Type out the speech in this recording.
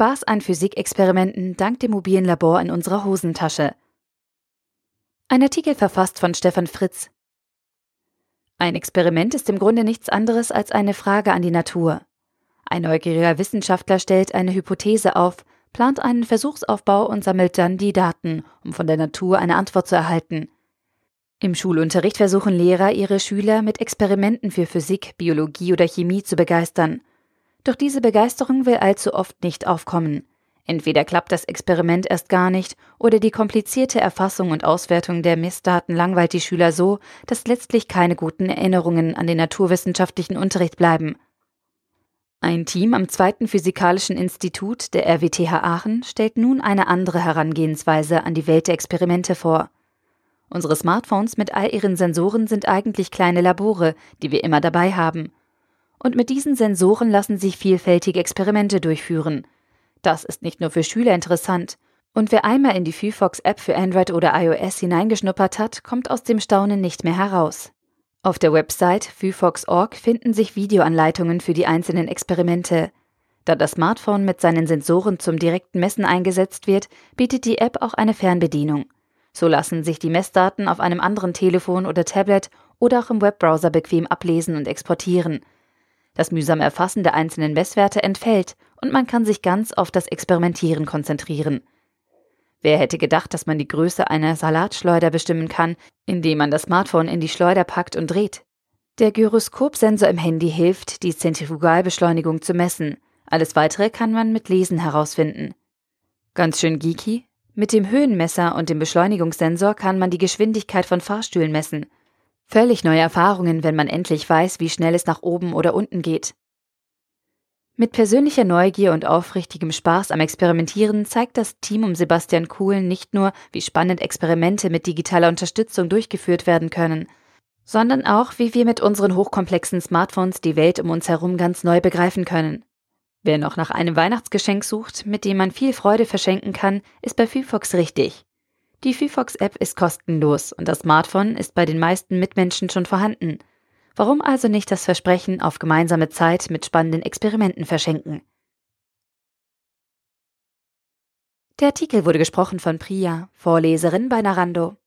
Spaß an Physikexperimenten dank dem mobilen Labor in unserer Hosentasche. Ein Artikel verfasst von Stefan Fritz. Ein Experiment ist im Grunde nichts anderes als eine Frage an die Natur. Ein neugieriger Wissenschaftler stellt eine Hypothese auf, plant einen Versuchsaufbau und sammelt dann die Daten, um von der Natur eine Antwort zu erhalten. Im Schulunterricht versuchen Lehrer, ihre Schüler mit Experimenten für Physik, Biologie oder Chemie zu begeistern. Doch diese Begeisterung will allzu oft nicht aufkommen. Entweder klappt das Experiment erst gar nicht, oder die komplizierte Erfassung und Auswertung der Messdaten langweilt die Schüler so, dass letztlich keine guten Erinnerungen an den naturwissenschaftlichen Unterricht bleiben. Ein Team am Zweiten Physikalischen Institut der RWTH Aachen stellt nun eine andere Herangehensweise an die Welt der Experimente vor. Unsere Smartphones mit all ihren Sensoren sind eigentlich kleine Labore, die wir immer dabei haben. Und mit diesen Sensoren lassen sich vielfältige Experimente durchführen. Das ist nicht nur für Schüler interessant. Und wer einmal in die Phyphox-App für Android oder iOS hineingeschnuppert hat, kommt aus dem Staunen nicht mehr heraus. Auf der Website phyphox.org finden sich Videoanleitungen für die einzelnen Experimente. Da das Smartphone mit seinen Sensoren zum direkten Messen eingesetzt wird, bietet die App auch eine Fernbedienung. So lassen sich die Messdaten auf einem anderen Telefon oder Tablet oder auch im Webbrowser bequem ablesen und exportieren. Das mühsame Erfassen der einzelnen Messwerte entfällt und man kann sich ganz auf das Experimentieren konzentrieren. Wer hätte gedacht, dass man die Größe einer Salatschleuder bestimmen kann, indem man das Smartphone in die Schleuder packt und dreht? Der Gyroskopsensor im Handy hilft, die Zentrifugalbeschleunigung zu messen. Alles weitere kann man mit Lesen herausfinden. Ganz schön geeky? Mit dem Höhenmesser und dem Beschleunigungssensor kann man die Geschwindigkeit von Fahrstühlen messen. Völlig neue Erfahrungen, wenn man endlich weiß, wie schnell es nach oben oder unten geht. Mit persönlicher Neugier und aufrichtigem Spaß am Experimentieren zeigt das Team um Sebastian Kuhn nicht nur, wie spannend Experimente mit digitaler Unterstützung durchgeführt werden können, sondern auch, wie wir mit unseren hochkomplexen Smartphones die Welt um uns herum ganz neu begreifen können. Wer noch nach einem Weihnachtsgeschenk sucht, mit dem man viel Freude verschenken kann, ist bei Phyphox richtig. Die Phyphox-App ist kostenlos und das Smartphone ist bei den meisten Mitmenschen schon vorhanden – Warum also nicht das Versprechen auf gemeinsame Zeit mit spannenden Experimenten verschenken? Der Artikel wurde gesprochen von Priya, Vorleserin bei Narando.